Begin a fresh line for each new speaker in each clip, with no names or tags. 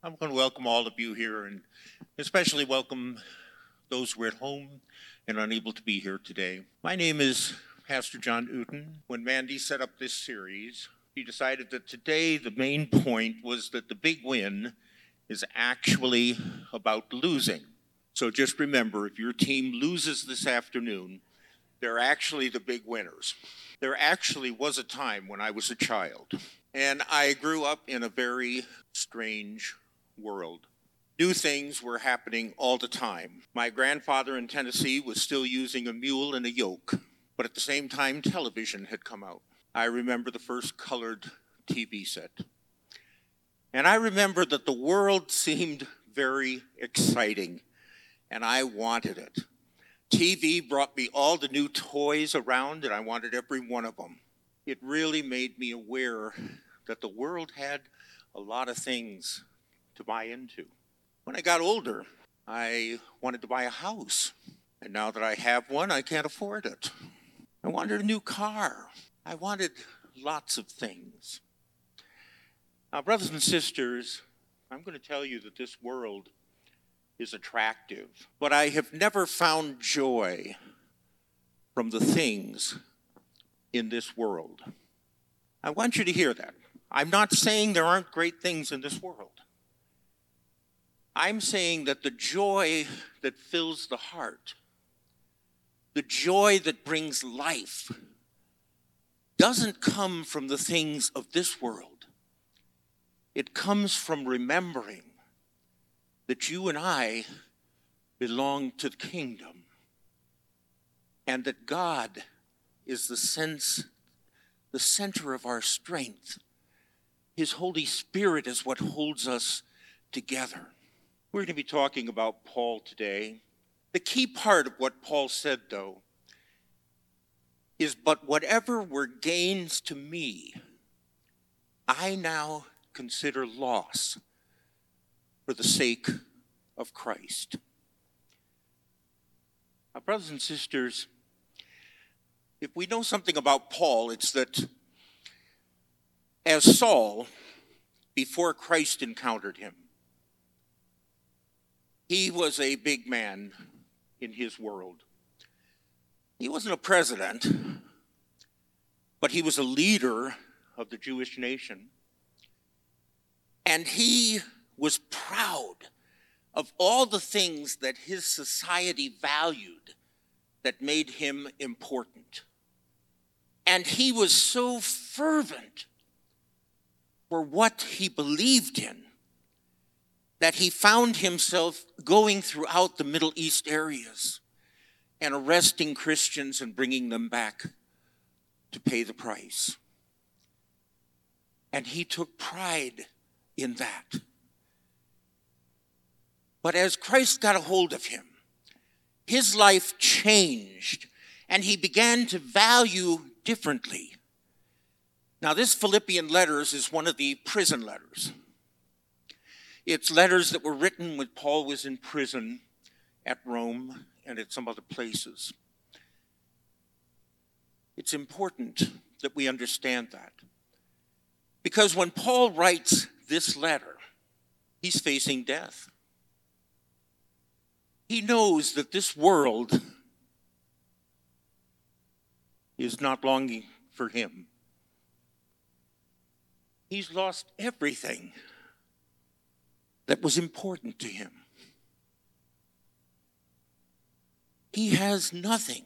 I'm going to welcome all of you here and especially welcome those who are at home and unable to be here today. My name is Pastor John Ewton. When Mandy set up this series, he decided that today the main point was that the big win is actually about losing. So just remember if your team loses this afternoon, they're actually the big winners. There actually was a time when I was a child, and I grew up in a very strange world. New things were happening all the time. My grandfather in Tennessee was still using a mule and a yoke, but at the same time, television had come out. I remember the first colored TV set. And I remember that the world seemed very exciting, and I wanted it. TV brought me all the new toys around, and I wanted every one of them. It really made me aware that the world had a lot of things to buy into. When I got older, I wanted to buy a house. And now that I have one, I can't afford it. I wanted a new car. I wanted lots of things. Now, brothers and sisters, I'm going to tell you that this world is attractive, but I have never found joy from the things in this world. I want you to hear that. I'm not saying there aren't great things in this world. I'm saying that the joy that fills the heart, the joy that brings life, doesn't come from the things of this world. It comes from remembering that you and I belong to the kingdom and that God is the sense the center of our strength. His Holy Spirit is what holds us together. We're going to be talking about Paul today. The key part of what Paul said, though, is but whatever were gains to me, I now consider loss for the sake of Christ. Now, brothers and sisters, if we know something about Paul, it's that as Saul, before Christ encountered him, he was a big man in his world. He wasn't a president, but he was a leader of the Jewish nation. And he was proud of all the things that his society valued that made him important. And he was so fervent for what he believed in that he found himself going throughout the Middle East areas and arresting Christians and bringing them back to pay the price. And he took pride in that. But as Christ got a hold of him, his life changed and he began to value differently. Now, this Philippian letters is one of the prison letters. It's letters that were written when Paul was in prison at Rome and at some other places. It's important that we understand that. Because when Paul writes this letter, he's facing death he knows that this world is not longing for him. He's lost everything that was important to him. He has nothing.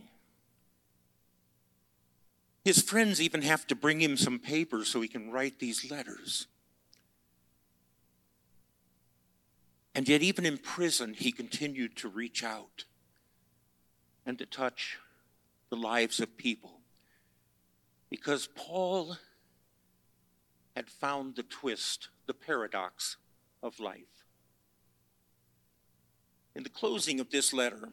His friends even have to bring him some paper so he can write these letters. And yet, even in prison, he continued to reach out and to touch the lives of people. Because Paul had found the twist, the paradox of life. In the closing of this letter,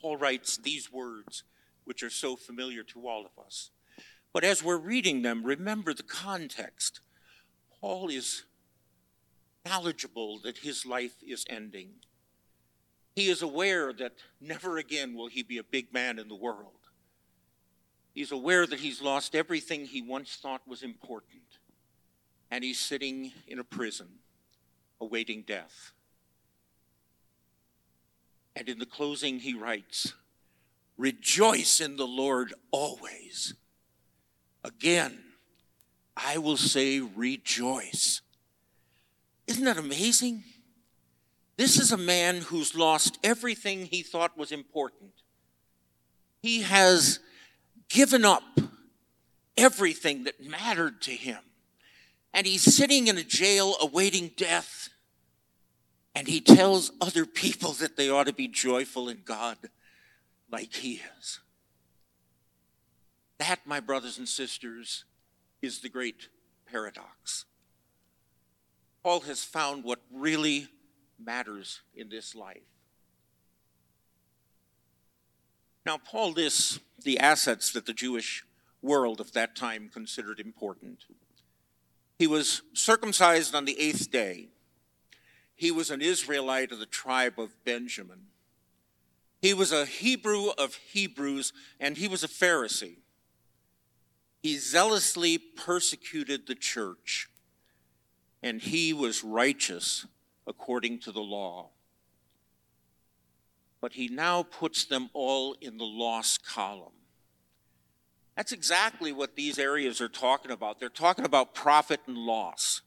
Paul writes these words, which are so familiar to all of us. But as we're reading them, remember the context. Paul is knowledgeable that his life is ending. He is aware that never again will he be a big man in the world. He's aware that he's lost everything he once thought was important. And he's sitting in a prison awaiting death. And in the closing, he writes, Rejoice in the Lord always. Again, I will say, Rejoice. Isn't that amazing? This is a man who's lost everything he thought was important. He has given up everything that mattered to him. And he's sitting in a jail awaiting death. And he tells other people that they ought to be joyful in God like he is. That, my brothers and sisters, is the great paradox. Paul has found what really matters in this life. Now, Paul lists the assets that the Jewish world of that time considered important. He was circumcised on the eighth day. He was an Israelite of the tribe of Benjamin. He was a Hebrew of Hebrews, and he was a Pharisee. He zealously persecuted the church, and he was righteous according to the law. But he now puts them all in the lost column. That's exactly what these areas are talking about. They're talking about profit and loss.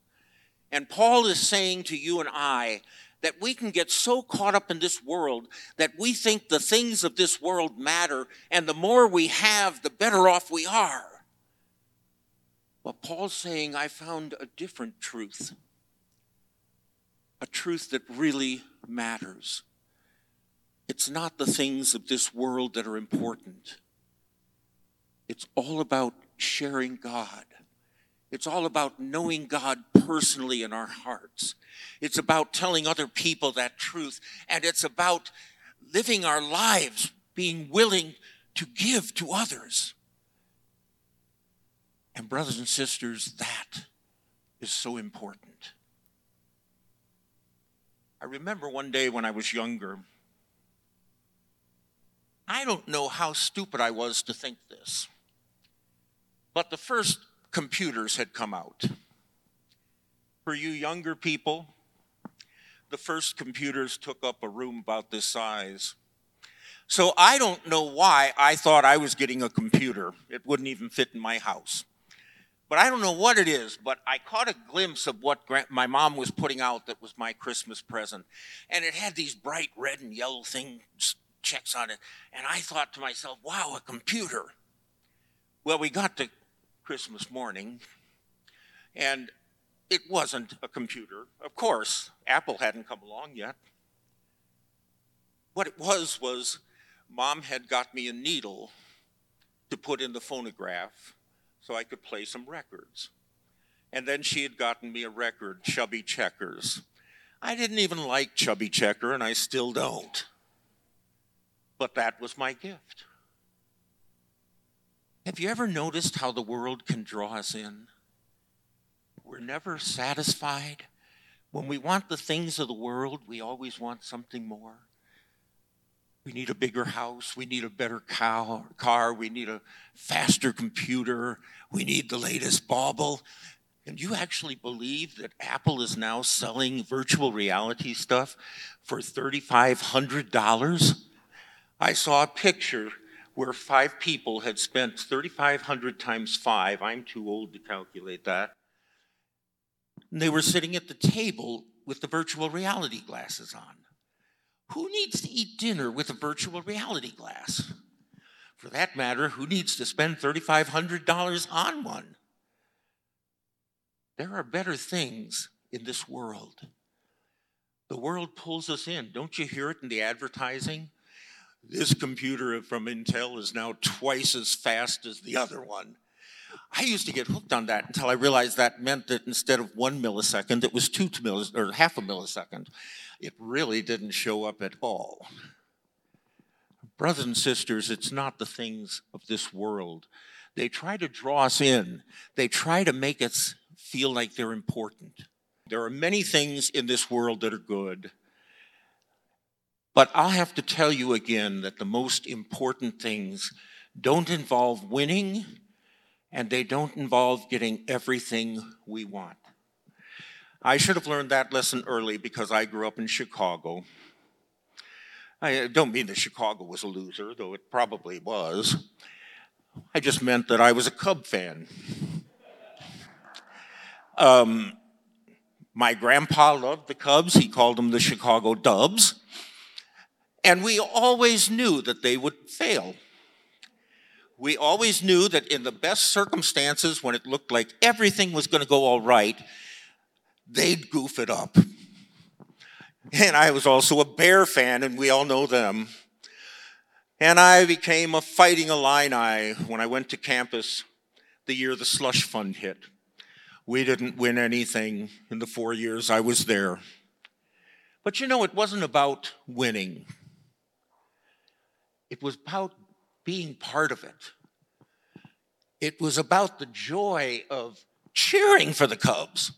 And Paul is saying to you and I that we can get so caught up in this world that we think the things of this world matter, and the more we have, the better off we are. But Paul's saying, I found a different truth a truth that really matters. It's not the things of this world that are important. It's all about sharing God. It's all about knowing God personally in our hearts. It's about telling other people that truth. And it's about living our lives being willing to give to others. And, brothers and sisters, that is so important. I remember one day when I was younger, I don't know how stupid I was to think this, but the first computers had come out. For you younger people, the first computers took up a room about this size. So I don't know why I thought I was getting a computer. It wouldn't even fit in my house. But I don't know what it is, but I caught a glimpse of what my mom was putting out that was my Christmas present. And it had these bright red and yellow things, checks on it. And I thought to myself, wow, a computer. Well, we got to Christmas morning, and it wasn't a computer. Of course, Apple hadn't come along yet. What it was was mom had got me a needle to put in the phonograph so I could play some records. And then she had gotten me a record, Chubby Checkers. I didn't even like Chubby Checker, and I still don't. But that was my gift. Have you ever noticed how the world can draw us in? We're never satisfied. When we want the things of the world, we always want something more. We need a bigger house. We need a better cow, car. We need a faster computer. We need the latest bauble. And you actually believe that Apple is now selling virtual reality stuff for $3,500? I saw a picture where five people had spent 3,500 times five. I'm too old to calculate that. And they were sitting at the table with the virtual reality glasses on. Who needs to eat dinner with a virtual reality glass? For that matter, who needs to spend $3,500 on one? There are better things in this world. The world pulls us in. Don't you hear it in the advertising? This computer from Intel is now twice as fast as the other one. I used to get hooked on that until I realized that meant that instead of one millisecond, it was two millisecond or half a millisecond. It really didn't show up at all. Brothers and sisters, it's not the things of this world. They try to draw us in. They try to make us feel like they're important. There are many things in this world that are good. But I'll have to tell you again that the most important things don't involve winning and they don't involve getting everything we want. I should have learned that lesson early because I grew up in Chicago. I don't mean that Chicago was a loser, though it probably was. I just meant that I was a Cub fan. Um, my grandpa loved the Cubs. He called them the Chicago Dubs. And we always knew that they would fail. We always knew that in the best circumstances, when it looked like everything was going to go all right, they'd goof it up. And I was also a Bear fan, and we all know them. And I became a fighting Illini when I went to campus the year the slush fund hit. We didn't win anything in the four years I was there. But you know, it wasn't about winning, it was about being part of it. It was about the joy of cheering for the Cubs.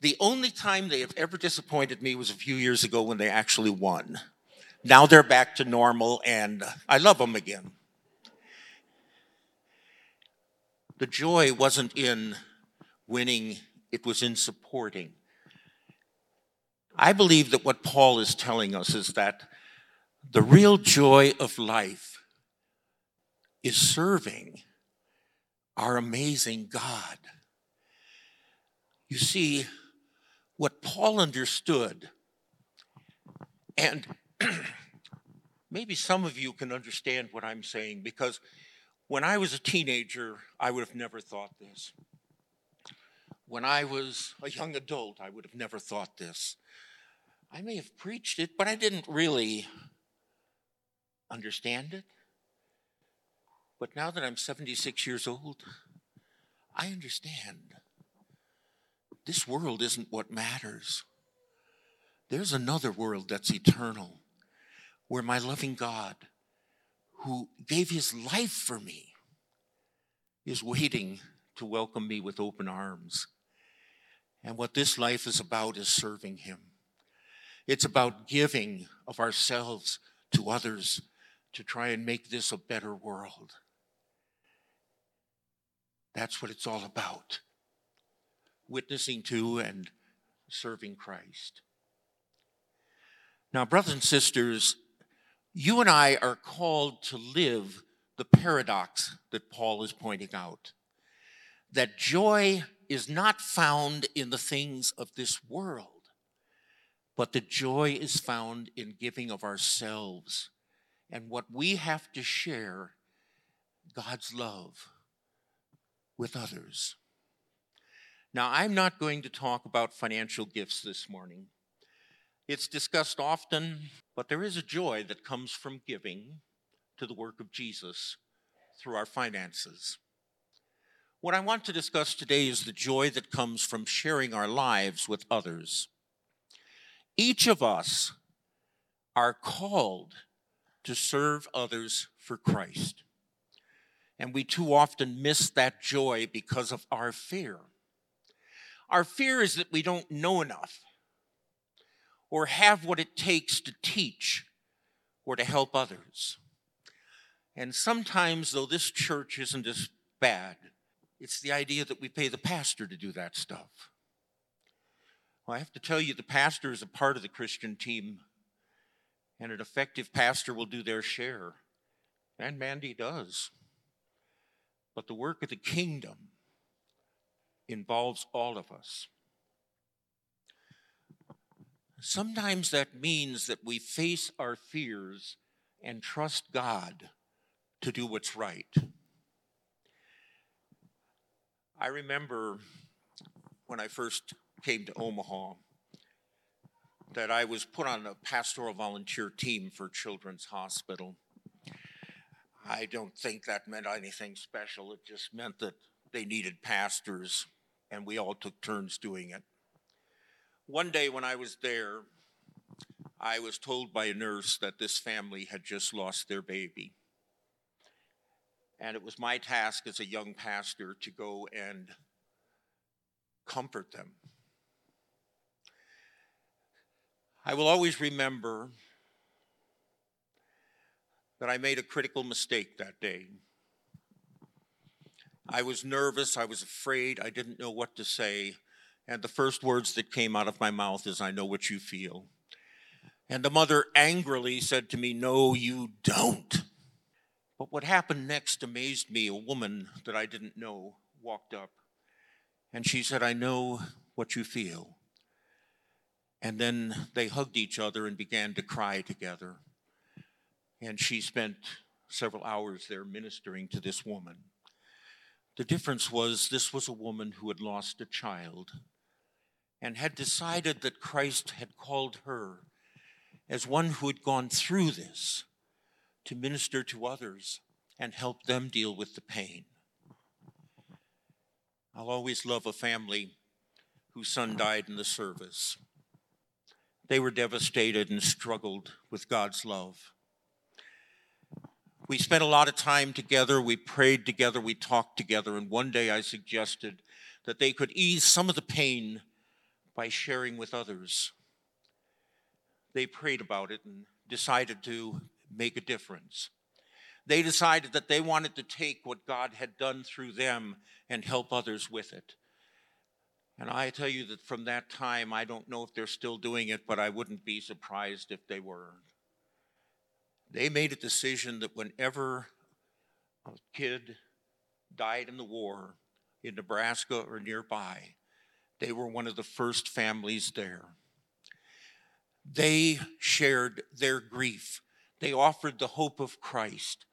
The only time they have ever disappointed me was a few years ago when they actually won. Now they're back to normal, and I love them again. The joy wasn't in winning, it was in supporting. I believe that what Paul is telling us is that the real joy of life is serving our amazing God. You see, what Paul understood, and maybe some of you can understand what I'm saying because when I was a teenager, I would have never thought this. When I was a young adult, I would have never thought this. I may have preached it, but I didn't really understand it. But now that I'm 76 years old, I understand. This world isn't what matters. There's another world that's eternal, where my loving God, who gave his life for me, is waiting to welcome me with open arms. And what this life is about is serving Him. It's about giving of ourselves to others to try and make this a better world. That's what it's all about witnessing to and serving Christ. Now, brothers and sisters, you and I are called to live the paradox that Paul is pointing out that joy is not found in the things of this world, but the joy is found in giving of ourselves and what we have to share God's love with others. Now, I'm not going to talk about financial gifts this morning. It's discussed often, but there is a joy that comes from giving to the work of Jesus through our finances. What I want to discuss today is the joy that comes from sharing our lives with others. Each of us are called to serve others for Christ. And we too often miss that joy because of our fear. Our fear is that we don't know enough or have what it takes to teach or to help others. And sometimes, though this church isn't as bad, it's the idea that we pay the pastor to do that stuff. Well, I have to tell you, the pastor is a part of the Christian team, and an effective pastor will do their share. And Mandy does. But the work of the kingdom involves all of us. Sometimes that means that we face our fears and trust God to do what's right. I remember when I first came to Omaha that I was put on a pastoral volunteer team for Children's Hospital. I don't think that meant anything special. It just meant that they needed pastors, and we all took turns doing it. One day when I was there, I was told by a nurse that this family had just lost their baby. And it was my task as a young pastor to go and comfort them. I will always remember that I made a critical mistake that day. I was nervous, I was afraid, I didn't know what to say, And the first words that came out of my mouth is, I know what you feel. And the mother angrily said to me, No, you don't. But what happened next amazed me. A woman that I didn't know walked up and she said, I know what you feel. And then they hugged each other and began to cry together. And she spent several hours there ministering to this woman. The difference was this was a woman who had lost a child and had decided that Christ had called her as one who had gone through this to minister to others and help them deal with the pain. I'll always love a family whose son died in the service. They were devastated and struggled with God's love. We spent a lot of time together. We prayed together. We talked together. And one day I suggested that they could ease some of the pain by sharing with others. They prayed about it and decided to make a difference. They decided that they wanted to take what God had done through them and help others with it. And I tell you that from that time, I don't know if they're still doing it, but I wouldn't be surprised if they were. They made a decision that whenever a kid died in the war in Nebraska or nearby, they were one of the first families there. They shared their grief. They offered the hope of Christ,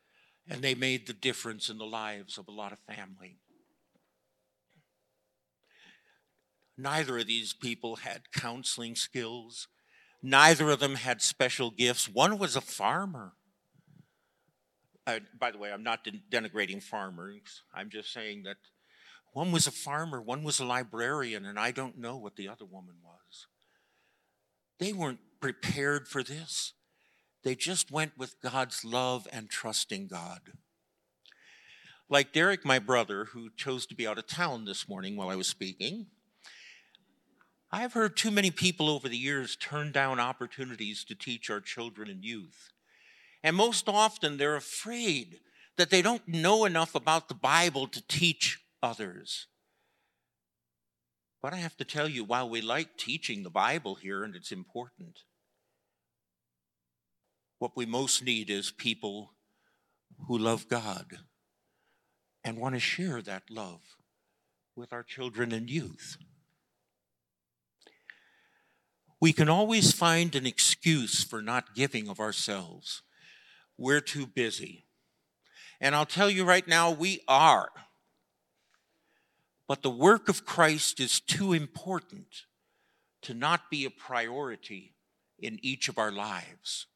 and they made the difference in the lives of a lot of family. Neither of these people had counseling skills. Neither of them had special gifts. One was a farmer. By the way, I'm not denigrating farmers. I'm just saying that one was a farmer, one was a librarian, and I don't know what the other woman was. They weren't prepared for this. They just went with God's love and trusting God. Like Derek, my brother, who chose to be out of town this morning while I was speaking, I've heard too many people over the years turn down opportunities to teach our children and youth. And most often they're afraid that they don't know enough about the Bible to teach others. But I have to tell you, while we like teaching the Bible here and it's important, what we most need is people who love God and want to share that love with our children and youth. We can always find an excuse for not giving of ourselves. We're too busy. And I'll tell you right now, we are. But the work of Christ is too important to not be a priority in each of our lives.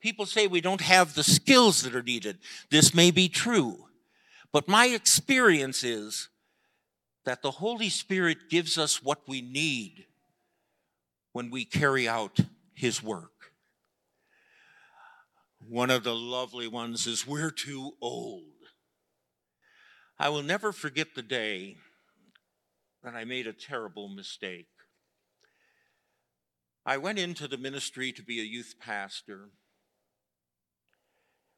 People say we don't have the skills that are needed. This may be true. But my experience is that the Holy Spirit gives us what we need when we carry out His work. One of the lovely ones is we're too old. I will never forget the day that I made a terrible mistake. I went into the ministry to be a youth pastor.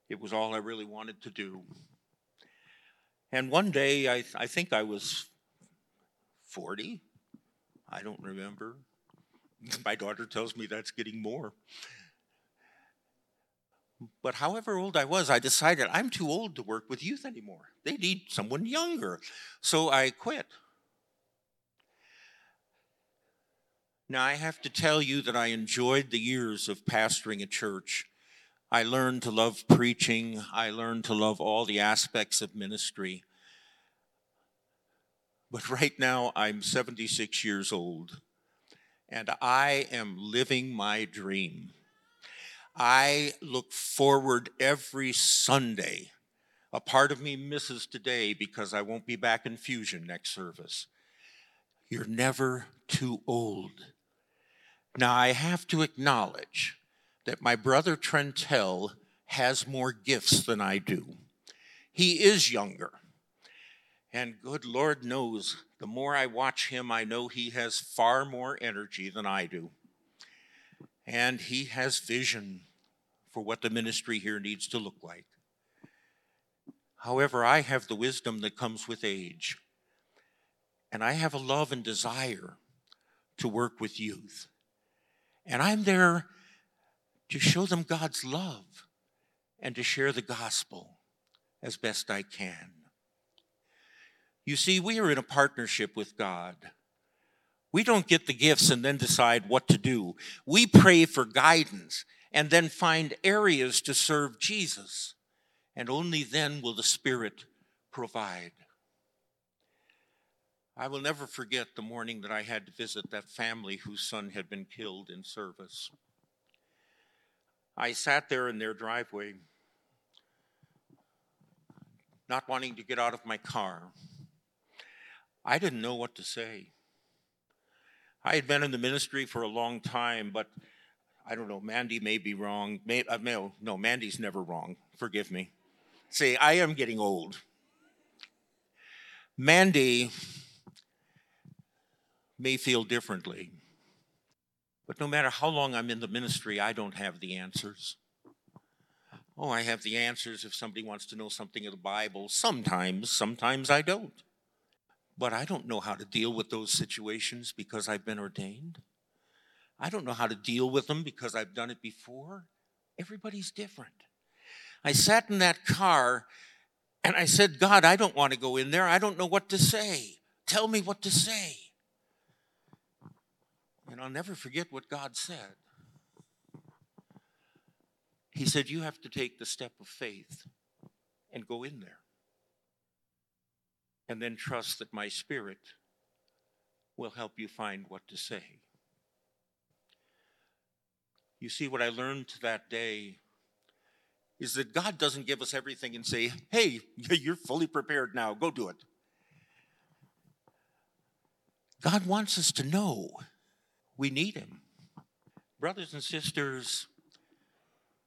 It was all I really wanted to do. And one day, I, I think I was 40, I don't remember. My daughter tells me that's getting more. But however old I was, I decided I'm too old to work with youth anymore. They need someone younger. So I quit. Now, I have to tell you that I enjoyed the years of pastoring a church. I learned to love preaching, I learned to love all the aspects of ministry. But right now, I'm 76 years old and I am living my dream. I look forward every Sunday. A part of me misses today because I won't be back in Fusion next service. You're never too old. Now, I have to acknowledge that my brother Trentel has more gifts than I do. He is younger. And good Lord knows, the more I watch him, I know he has far more energy than I do. And he has vision for what the ministry here needs to look like. However, I have the wisdom that comes with age. and I have a love and desire to work with youth. And I'm there to show them God's love and to share the gospel as best I can. You see, we are in a partnership with God. We don't get the gifts and then decide what to do. We pray for guidance and then find areas to serve Jesus. And only then will the Spirit provide. I will never forget the morning that I had to visit that family whose son had been killed in service. I sat there in their driveway, not wanting to get out of my car. I didn't know what to say. I had been in the ministry for a long time, but I don't know, Mandy may be wrong. May, uh, no, no, Mandy's never wrong. Forgive me. See, I am getting old. Mandy may feel differently, but no matter how long I'm in the ministry, I don't have the answers. Oh, I have the answers if somebody wants to know something of the Bible. Sometimes, sometimes I don't. But I don't know how to deal with those situations because I've been ordained. I don't know how to deal with them because I've done it before. Everybody's different. I sat in that car and I said, God, I don't want to go in there. I don't know what to say. Tell me what to say. And I'll never forget what God said. He said, You have to take the step of faith and go in there and then trust that my spirit will help you find what to say. You see, what I learned that day is that God doesn't give us everything and say, hey, you're fully prepared now, go do it. God wants us to know we need Him. Brothers and sisters,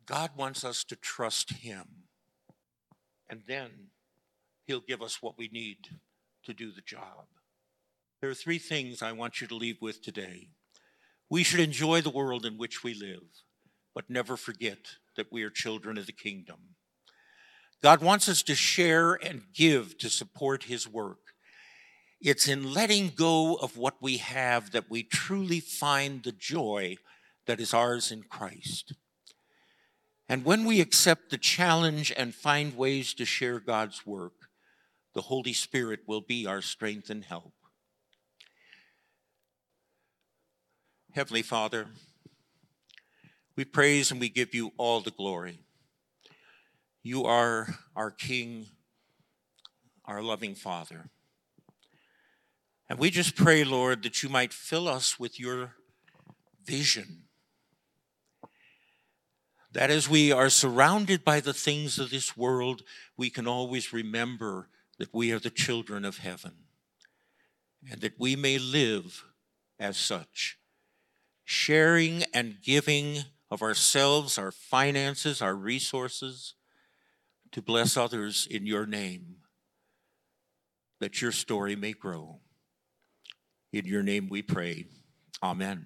God wants us to trust Him. And then He'll give us what we need to do the job. There are three things I want you to leave with today. We should enjoy the world in which we live, but never forget that we are children of the kingdom. God wants us to share and give to support His work. It's in letting go of what we have that we truly find the joy that is ours in Christ. And when we accept the challenge and find ways to share God's work, the Holy Spirit will be our strength and help. Heavenly Father, we praise and we give you all the glory. You are our King, our loving Father. And we just pray, Lord, that you might fill us with your vision. That as we are surrounded by the things of this world, we can always remember that we are the children of heaven and that we may live as such, sharing and giving of ourselves, our finances, our resources to bless others in your name, that your story may grow. In your name we pray. Amen.